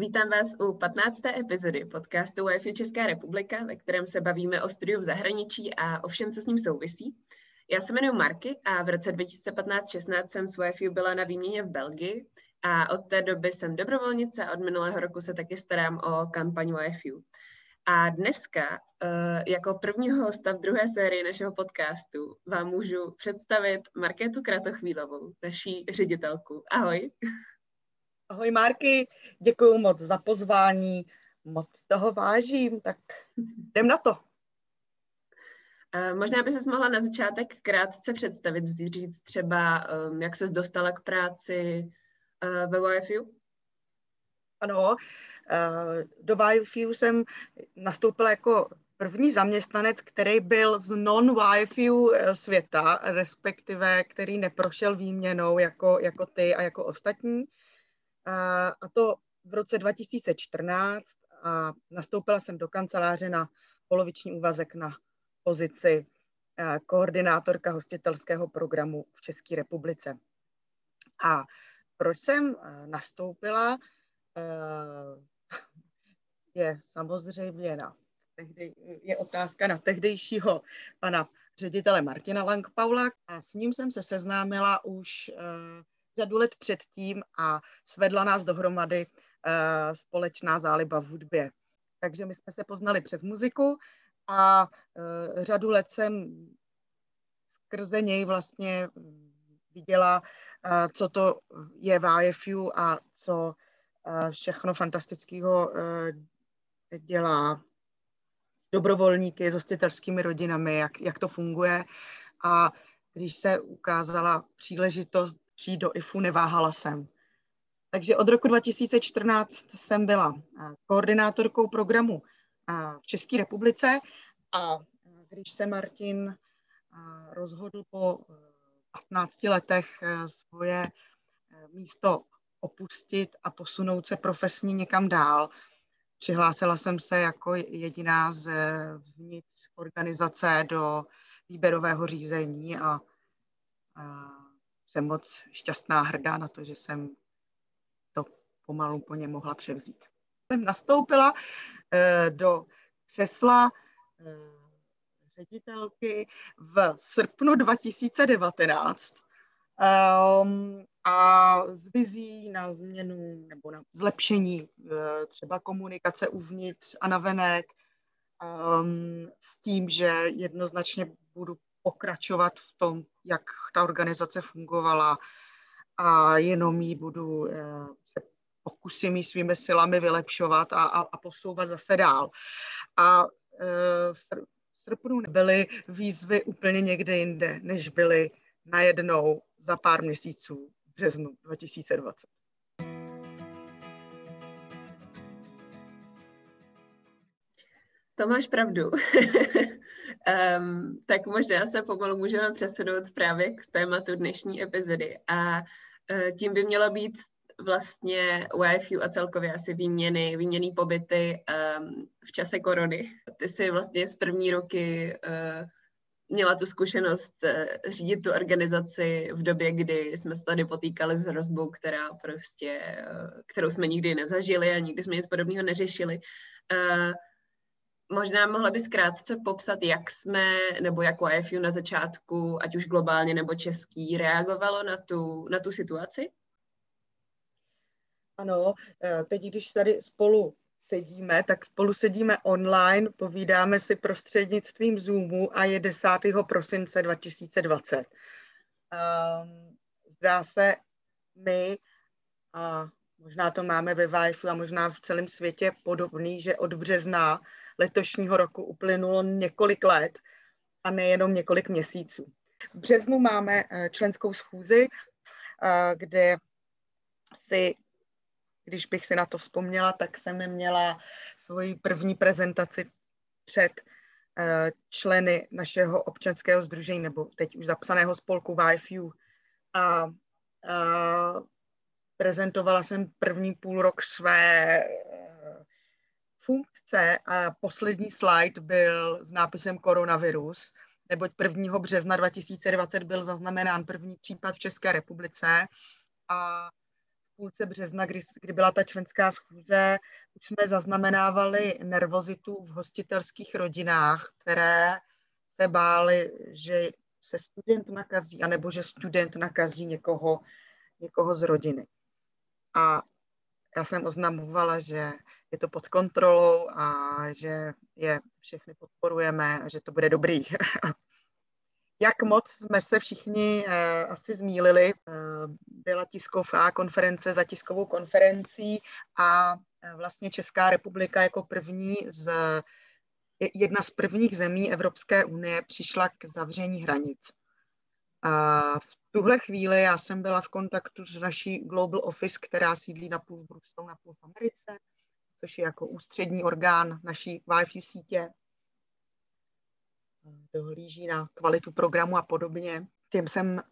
Vítám vás u 15. epizody podcastu Wi-Fi Česká republika, ve kterém se bavíme o studiu v zahraničí a o všem, co s ním souvisí. Já se jmenuji Marky a v roce 2015-16 jsem s Wi-Fi byla na výměně v Belgii a od té doby jsem dobrovolnice a od minulého roku se taky starám o kampaň Wi-Fi. A dneska, eh, jako prvního hosta v druhé sérii našeho podcastu, vám můžu představit Markétu Kratochvílovou, naší ředitelku. Ahoj. Ahoj Marky, děkuji moc za pozvání, moc toho vážím, tak jdem na to. Eh, možná by se mohla na začátek krátce představit, říct třeba, ehm, jak se dostala k práci eh, ve YFU? Ano, eh, do YFU jsem nastoupila jako první zaměstnanec, který byl z non-YFU světa, respektive který neprošel výměnou jako, jako ty a jako ostatní a, a to v roce 2014 a nastoupila jsem do kanceláře na poloviční úvazek na pozici koordinátorka hostitelského programu v České republice. A proč jsem nastoupila, je samozřejmě na tehdy, je otázka na tehdejšího pana ředitele Martina Langpaula a s ním jsem se seznámila už řadu let předtím a svedla nás dohromady uh, společná záliba v hudbě. Takže my jsme se poznali přes muziku a uh, řadu let jsem skrze něj vlastně viděla, uh, co to je v IFU a co všechno fantastického dělá dobrovolníky, s hostitelskými rodinami, jak, jak to funguje. A když se ukázala příležitost přijít do IFU, neváhala jsem. Takže od roku 2014 jsem byla eh, koordinátorkou programu eh, v České republice a eh, když se Martin rozhodl po 15 letech svoje místo opustit a posunout se profesně někam dál, přihlásila jsem se jako jediná z vnitř organizace do výběrového řízení a, a jsem moc šťastná, hrdá na to, že jsem to pomalu po ně mohla převzít. Jsem nastoupila eh, do křesla eh, ředitelky v srpnu 2019 um, a z vizí na změnu nebo na zlepšení eh, třeba komunikace uvnitř a navenek um, s tím, že jednoznačně budu pokračovat v tom, jak ta organizace fungovala a jenom ji budu eh, se pokusím ji svými silami vylepšovat a, a, a posouvat zase dál. A eh, v srpnu byly výzvy úplně někde jinde, než byly najednou za pár měsíců v březnu 2020. To máš pravdu. um, tak možná se pomalu můžeme přesunout právě k tématu dnešní epizody. A uh, tím by mělo být vlastně YFU a celkově asi výměny, výměný pobyty um, v čase korony. Ty jsi vlastně z první roky uh, měla tu zkušenost uh, řídit tu organizaci v době, kdy jsme se tady potýkali s hrozbou, která prostě, uh, kterou jsme nikdy nezažili a nikdy jsme nic podobného neřešili. Uh, Možná mohla bys krátce popsat, jak jsme, nebo jak YFU na začátku, ať už globálně nebo český, reagovalo na tu, na tu situaci? Ano, eh, teď když tady spolu sedíme, tak spolu sedíme online, povídáme si prostřednictvím Zoomu a je 10. prosince 2020. Um, ehm, zdá se my, a možná to máme ve Wi-Fi a možná v celém světě podobný, že od března letošního roku uplynulo několik let a nejenom několik měsíců. V březnu máme eh, členskou schůzi, eh, kde si, když bych si na to vzpomněla, tak jsem měla svoji první prezentaci před eh, členy našeho občanského združení, nebo teď už zapsaného spolku YFU. A, a prezentovala jsem první půl rok své funkce a poslední slide byl s nápisem koronavirus, neboť 1. března 2020 byl zaznamenán první případ v České republice a v půlce března, kdy, kdy byla ta členská schůze, už jsme zaznamenávali nervozitu v hostitelských rodinách, které se báli, že se student nakazí, anebo že student nakazí někoho, někoho z rodiny. A já jsem oznamovala, že je to pod kontrolou a že je všechny podporujeme a že to bude dobrý. Jak moc jsme se všichni eh, asi zmílili, eh, byla tisková konference za tiskovou konferencí a eh, vlastně Česká republika jako první z jedna z prvních zemí Evropské unie přišla k zavření hranic. A v tuhle chvíli já jsem byla v kontaktu s naší Global Office, která sídlí na půl v Bruselu, na půl v Americe, což je jako ústřední orgán naší Wi-Fi sítě. Dohlíží na kvalitu programu a podobně. Těm jsem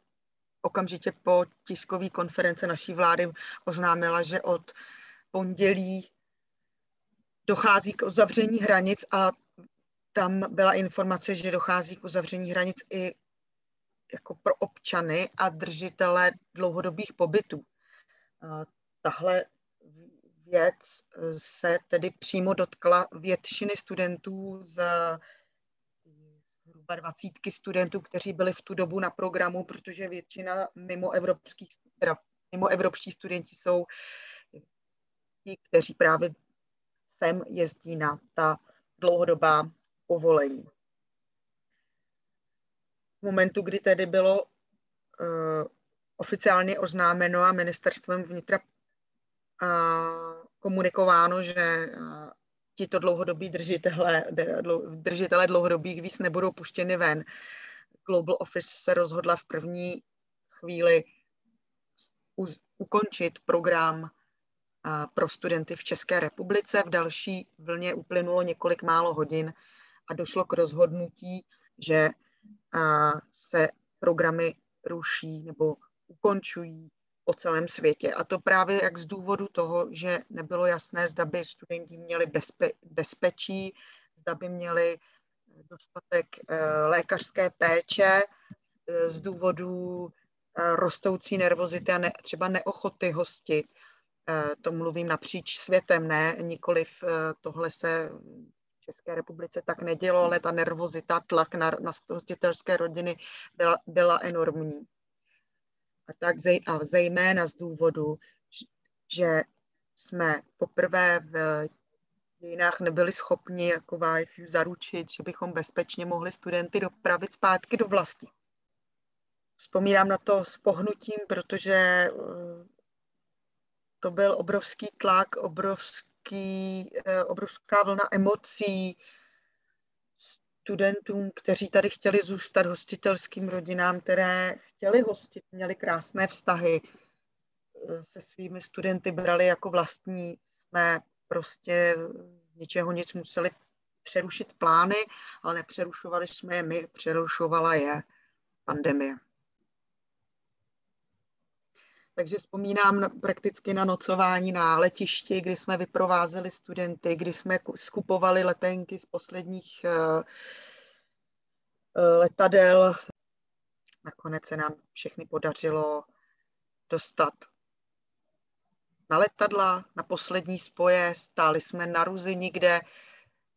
okamžitě po tiskové konference naší vlády oznámila, že od pondělí dochází k uzavření hranic a tam byla informace, že dochází k uzavření hranic i jako pro občany a držitele dlouhodobých pobytů. Tahle věc se tedy přímo dotkla většiny studentů z zhruba dvacítky studentů, kteří byli v tu dobu na programu, protože většina mimo, evropských, mimo evropští studenti jsou ti, kteří právě sem jezdí na ta dlouhodobá povolení. V momentu, kdy tedy bylo uh, oficiálně oznámeno a ministerstvem vnitra uh, komunikováno, že uh, tito dlouhodobí držitele, držitele dlouhodobých víz nebudou puštěny ven. Global Office se rozhodla v první chvíli u, ukončit program pro studenty v České republice. V další vlně uplynulo několik málo hodin a došlo k rozhodnutí, že se programy ruší nebo ukončují po celém světě. A to právě jak z důvodu toho, že nebylo jasné, zda by studenti měli bezpe- bezpečí, zda by měli dostatek e, lékařské péče, e, z důvodu rostoucí nervozity a ne, třeba neochoty hostit. To mluvím napříč světem, ne, nikoliv tohle se České republice tak nedělo, ale ta nervozita, tlak na, na hostitelské rodiny byla, byla enormní. A tak zej, a zejména z důvodu, že jsme poprvé v dějinách nebyli schopni jako VIFU zaručit, že bychom bezpečně mohli studenty dopravit zpátky do vlasti. Vzpomínám na to s pohnutím, protože eh, to byl obrovský tlak, obrovský obrovský, eh, obrovská vlna emocí studentům, kteří tady chtěli zůstat hostitelským rodinám, které chtěli hostit, měli krásné vztahy eh, se svými studenty, brali jako vlastní. Jsme prostě ničeho nic museli přerušit plány, ale nepřerušovali jsme je my, přerušovala je pandemie. Takže vzpomínám prakticky na nocování na letišti, kdy jsme vyprovázeli studenty, kdy jsme skupovali letenky z posledních uh, letadel. Nakonec se nám všechny podařilo dostat na letadla, na poslední spoje. Stáli jsme na Ruzi nikde.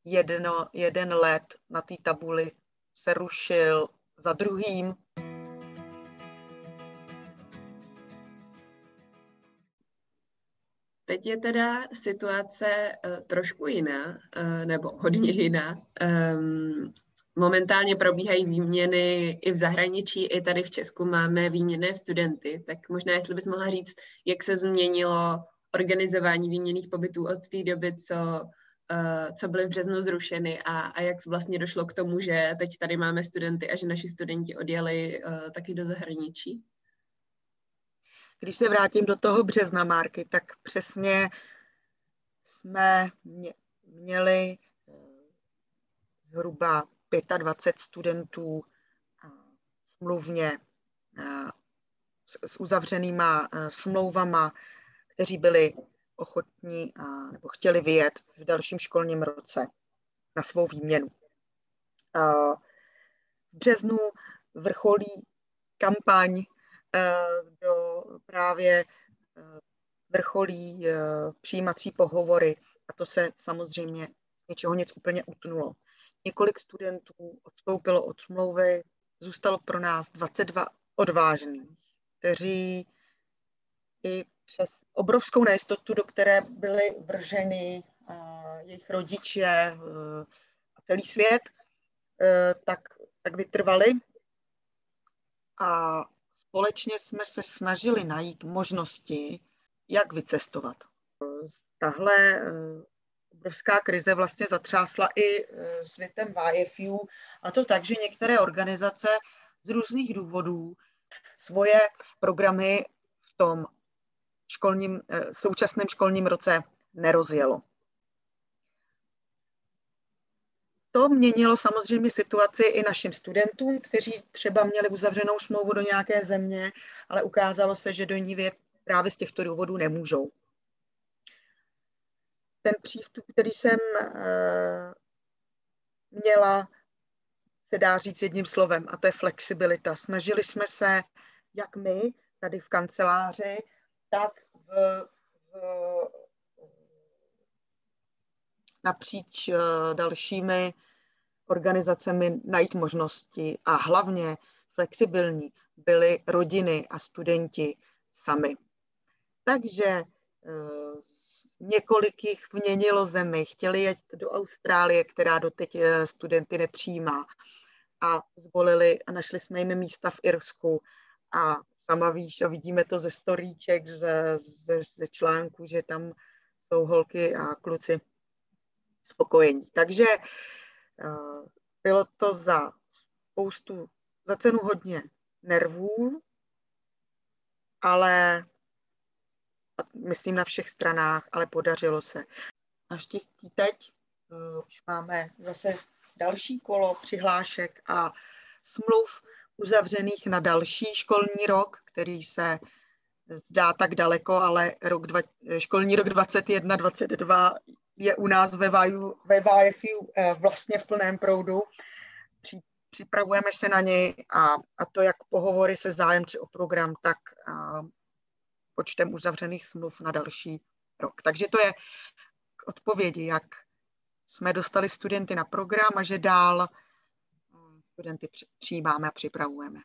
Jedno, jeden let na té tabuli se rušil za druhým. Teď je teda situace uh, trošku jiná, uh, nebo hodně jiná. Um, momentálně probíhají výměny i v zahraničí, i tady v Česku máme výměné studenty, tak možná jestli bys mohla říct, jak se změnilo organizování výměných pobytů od té doby, co, uh, co byly v březnu zrušeny a, a jak vlastně došlo k tomu, že teď tady máme studenty a že naši studenti odjeli taky do zahraničí? Když se vrátím do toho března, Marky, tak přesně jsme měli eh, zhruba 25 studentů eh, smluvně eh, s uzavřenýma smlouvama, kteří byli ochotní nebo chtěli vyjet v dalším školním roce na svou výměnu. V březnu vrcholí kampaň do právě vrcholí eh, přijímací pohovory a to se samozřejmě z něčeho nic úplně utnulo. Několik studentů odstoupilo od smlouvy, zůstalo pro nás 22 odvážných, kteří i přes obrovskou nejistotu, do které byly vrženy jejich rodiče a celý svět, tak, tak vytrvali. A společně jsme se snažili najít možnosti, jak vycestovat. Tahle eh, obrovská krize vlastně zatřásla i eh, světem YFU a to tak, že některé organizace z různých důvodů svoje programy v tom školním, eh, současném školním roce nerozjelo. To měnilo samozřejmě situaci i našim studentům, kteří třeba měli uzavřenou smlouvu do nějaké země, ale ukázalo se, že do ní vět právě z těchto důvodů nemůžou. Ten přístup, který jsem eh, měla, se dá říct jedním slovem, a to je flexibilita. Snažili jsme se, jak my, tady v kanceláři, tak v, v napříč eh, dalšími organizacemi najít možnosti a hlavně flexibilní byly rodiny a studenti sami. Takže eh, několik jich měnilo zemi, chtěli jet do Austrálie, která doteď eh, studenty nepřijímá. A zvolili a našli jsme jim místa v Irsku. A sama víš a vidíme to ze storíček, ze, ze, ze článků, že tam jsou holky a kluci spokojení. Takže uh, bylo to za spoustu, za cenu hodně nervů, ale myslím na všech stranách, ale podařilo se. Naštěstí teď uh, už máme zase další kolo přihlášek a smluv uzavřených na další školní rok, který se zdá tak daleko, ale rok dva, školní rok 21-22 je u nás ve, VIU, ve VIFU eh, vlastně v plném proudu. Připravujeme se na něj a, a to jak pohovory se zájemci o program, tak a, počtem uzavřených smluv na další rok. Takže to je k odpovědi, jak jsme dostali studenty na program a že dál hm, studenty přijímáme a připravujeme.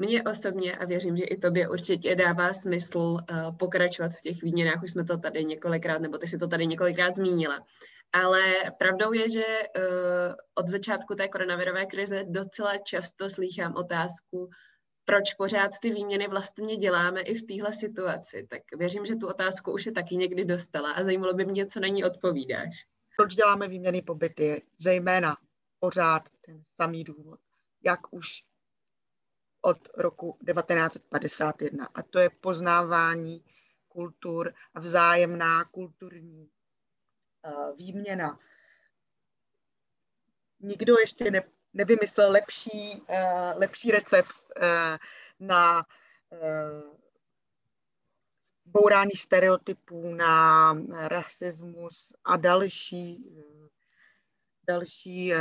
Mně osobně, a věřím, že i tobě určitě dává smysl uh, pokračovat v těch výměnách, už jsme to tady několikrát, nebo ty si to tady několikrát zmínila. Ale pravdou je, že uh, od začátku té koronavirové krize docela často slýchám otázku, proč pořád ty výměny vlastně děláme i v téhle situaci. Tak věřím, že tu otázku už je taky někdy dostala a zajímalo by mě, co na ní odpovídáš. Proč děláme výměny pobyty? Zejména pořád ten samý důvod. Jak už od roku 1951 a to je poznávání kultur a vzájemná kulturní uh, výměna. Nikdo ještě ne, nevymyslel lepší, uh, lepší recept uh, na bourání stereotypů, na rasismus a další, další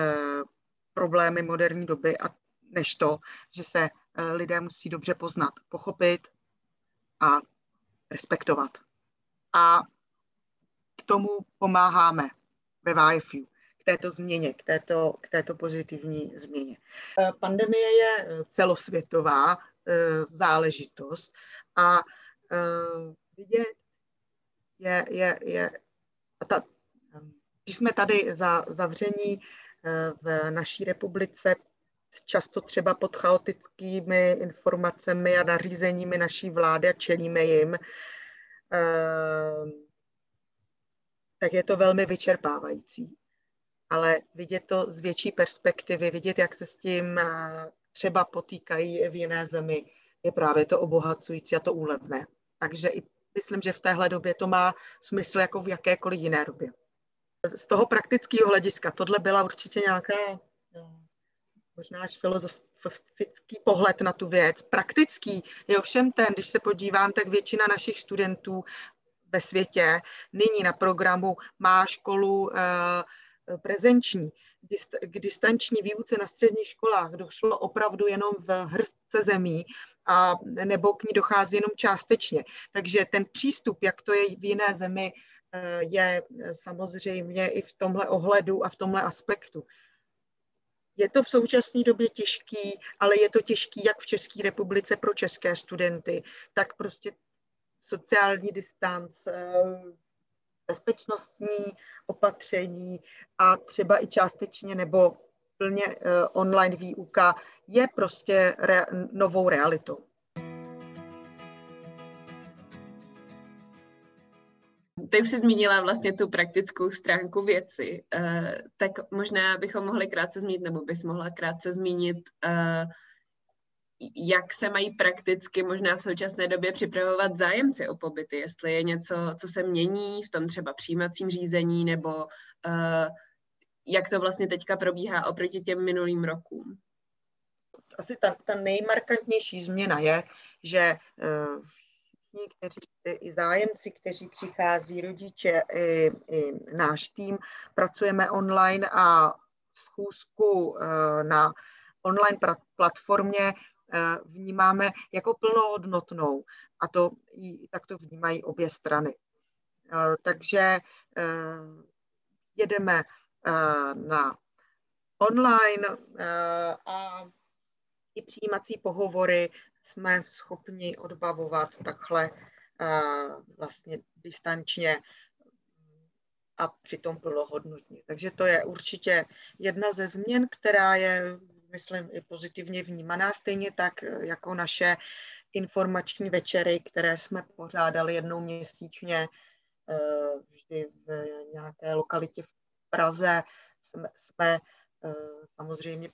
problémy moderní doby, a než to, že se Eh, lidé musí dobře poznat, pochopit a respektovat. A k tomu pomáháme ve VIFU, k této změně, k této, k této pozitivní změně. Eh, pandemie je eh, celosvětová záležitost a vidět je, je, je a ta, když jsme tady za zavření v naší republice často třeba pod chaotickými informacemi a nařízeními naší vlády a čelíme jim, ehm, tak je to velmi vyčerpávající. Ale vidět to z větší perspektivy, vidět, jak se s tím eh, třeba potýkají v jiné zemi, je právě to obohacující a to úlevné. Takže i myslím, že v téhle době to má smysl jako v jakékoliv jiné době. Z toho praktického hlediska, tohle byla určitě nějaká možná až filozofický pohled na tu věc. Praktický je ovšem ten, když se podívám, tak většina našich studentů ve světě nyní na programu má školu uh, prezenční, k distanční výuce na středních školách došlo opravdu jenom v hrstce zemí a nebo k ní dochází jenom částečně. Takže ten přístup, jak to je v jiné zemi, eh, je samozřejmě i v tomhle ohledu a v tomhle aspektu. Je to v současné době těžký, ale je to těžký jak v České republice pro české studenty, tak prostě sociální distanc, bezpečnostní opatření a třeba i částečně nebo plně eh, online výuka je prostě re, novou realitou. Ty už jsi zmínila vlastně tu praktickou stránku věci, uh, tak možná bychom mohli krátce zmínit, nebo bys mohla krátce zmínit, uh, jak se mají prakticky možná v současné době připravovat zájemci o pobyty, jestli je něco, co se mění v tom třeba přijímacím řízení, nebo uh, jak to vlastně teďka probíhá oproti těm minulým rokům? Asi ta, ta nejmarkantnější změna je, že uh, všichni, kteří, i zájemci, kteří přichází, rodiče, i, i náš tým, pracujeme online a schůzku uh, na online platformě Eh, vnímáme jako plnohodnotnou a to tak to vnímají obě strany. Takže jedeme na online a i přijímací pohovory jsme schopni odbavovat takhle vlastně distančně a přitom plnohodnotně. Takže to je určitě jedna ze změn, která je myslím, i pozitivně vnímaná, stejně tak eh, jako naše informační večery, které jsme pořádali jednou měsíčně eh, vždy v nějaké lokalitě v Praze, jsme, jsme eh, samozřejmě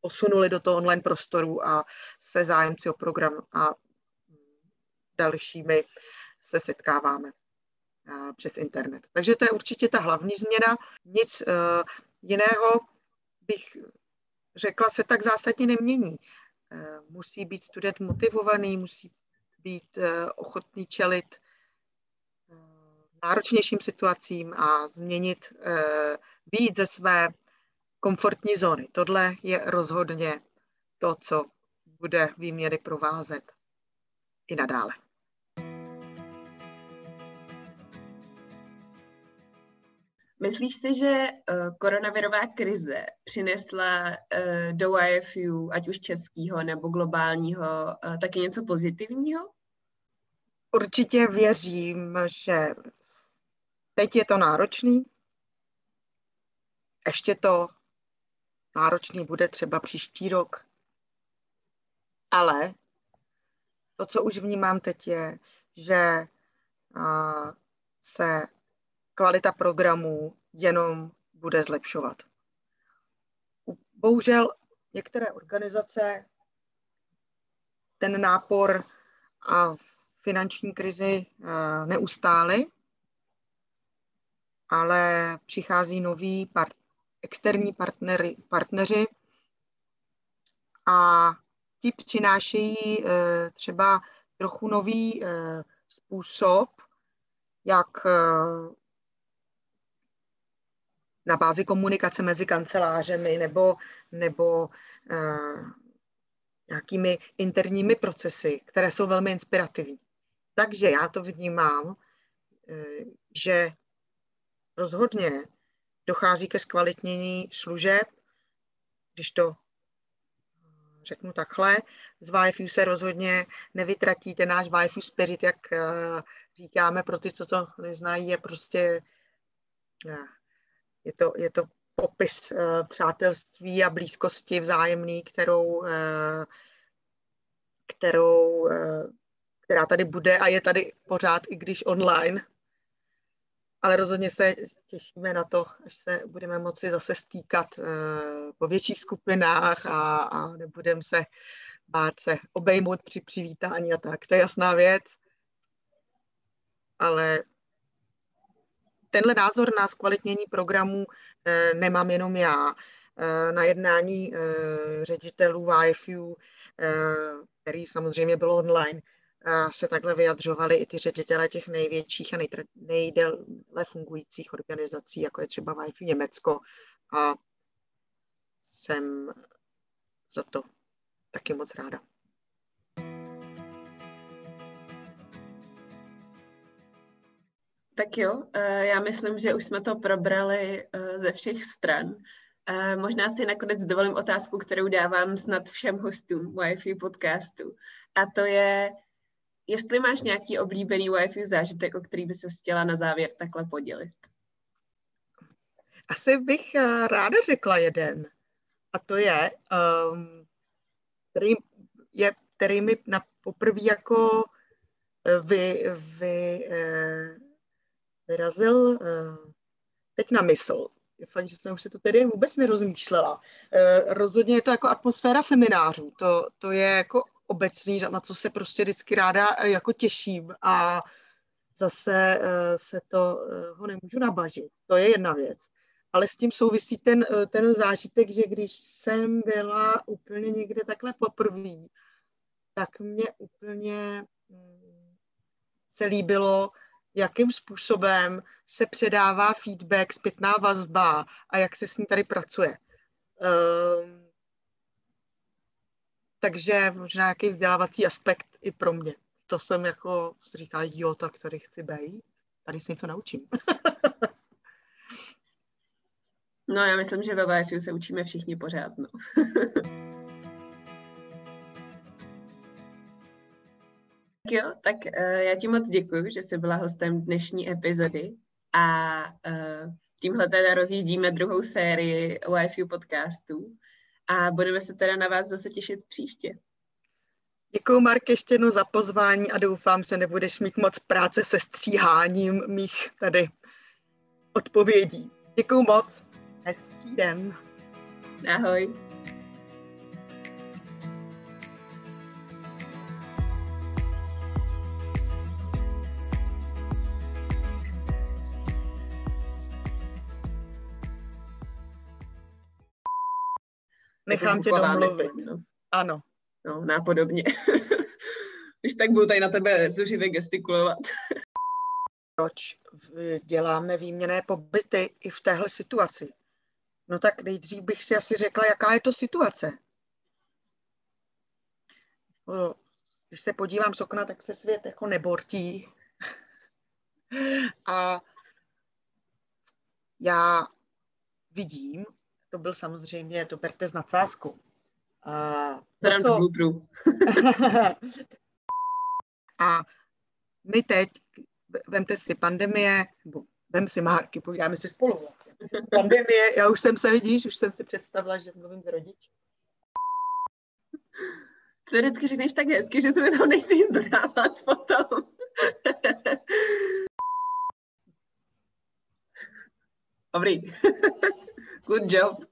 posunuli do toho online prostoru a se zájemci o program a dalšími se setkáváme přes internet. Takže to je určitě ta hlavní změna. Nic jiného bych řekla, se tak zásadně nemění. Eh, musí být student motivovaný, musí být eh, ochotný čelit náročnějším situacím a změnit, být ze své komfortní zóny. Tohle je rozhodně to, co bude výměny provázet i nadále. Myslíš si, že uh, koronavirová krize přinesla uh, do IFU, ať už českého nebo globálního, uh, taky něco pozitivního? Určitě věřím, že teď je to náročný. Ještě to náročný bude třeba příští rok. Ale to, co už vnímám teď, je, že se kvalita programů jenom bude zlepšovat. Bohužel některé organizace ten nápor a finanční krizi eh, neustály, ale přichází noví part, externí partnery, partneři a ti přinášejí eh, třeba trochu nový eh, způsob, jak na bázi komunikace mezi kancelářemi nebo, nebo nějakými interními procesy, které jsou velmi inspirativní. Takže já to vnímám, že rozhodně dochází ke zkvalitnění služeb, když to řeknu takhle, z Wi-Fi se rozhodně nevytratí ten náš Wi-Fi spirit, jak uh, říkáme pro ty, co to neznají, je prostě je to, je to popis přátelství a blízkosti vzájemný, kterou, kterou, která tady bude a je tady pořád, i když online. Ale rozhodně se těšíme na to, až se budeme moci zase stýkat uh, po větších skupinách a, a nebudeme se bát se obejmout při přivítání a tak. To je jasná věc. Ale tenhle názor na zkvalitnění programů eh, nemám jenom já. Eh, na jednání eh, ředitelů YFU, který samozřejmě byl online, se takhle vyjadřovali i ty ředitele těch největších a nejdéle fungujících organizací, jako je třeba YFU Německo. A jsem za to taky moc ráda. Tak jo, eh, já myslím, že už jsme to probrali eh, ze všech stran. Eh, možná si nakonec dovolím otázku, kterou dávám snad všem hostům Wi-Fi podcastu. A to je, jestli máš nějaký oblíbený Wi-Fi zážitek, o který by se chtěla na závěr takhle podělit. Asi bych ráda řekla jeden. A to je, um, který, je, který mi na poprvé jako vy, vy, vyrazil eh, teď na mysl. Je fakt, že jsem už si to tedy vůbec nerozmýšlela. Eh, rozhodně je to jako atmosféra seminářů. To, to je jako obecný, na co se prostě vždycky ráda eh, jako těším a zase se to ho nemůžu nabažit. To je jedna věc. Ale s tím souvisí ten, ten zážitek, že když jsem byla úplně někde takhle poprvé, tak mě úplně mm, se líbilo, jakým způsobem se předává feedback, zpětná vazba a jak se s ní tady pracuje. Um, takže možná nějaký vzdělávací aspekt i pro mě. To jsem jako říkala, jo, tak tady chci být. Tady si něco naučím. no já myslím, že ve VFU se učíme všichni pořád. No. jo, tak uh, já ti moc děkuji, že jsi byla hostem dnešní epizody a uh, tímhle teda rozjíždíme druhou sérii YFU podcastů a budeme se teda na vás zase těšit příště. Děkuji, Mark, ještě jednou za pozvání a doufám, že nebudeš mít moc práce se stříháním mých tady odpovědí. Děkuji moc. Hezký den. Ahoj. Nechám tě domluvit. Myslím, no. Ano. No, nápodobně. Když tak budu tady na tebe zuřivě gestikulovat. Proč děláme výměné pobyty i v téhle situaci? No tak nejdřív bych si asi řekla, jaká je to situace. Když se podívám z okna, tak se svět jako nebortí. A já vidím, to byl samozřejmě, to berte z nadsázku. Uh, to, co... a my teď, vemte si pandemie, nebo vem si Márky, povídáme si spolu. Pandemie, já už jsem se, vidíš, už jsem si představila, že mluvím s rodič. To vždycky řekneš tak hezky, že se mi to nechci nic dodávat potom. Dobrý. Good job.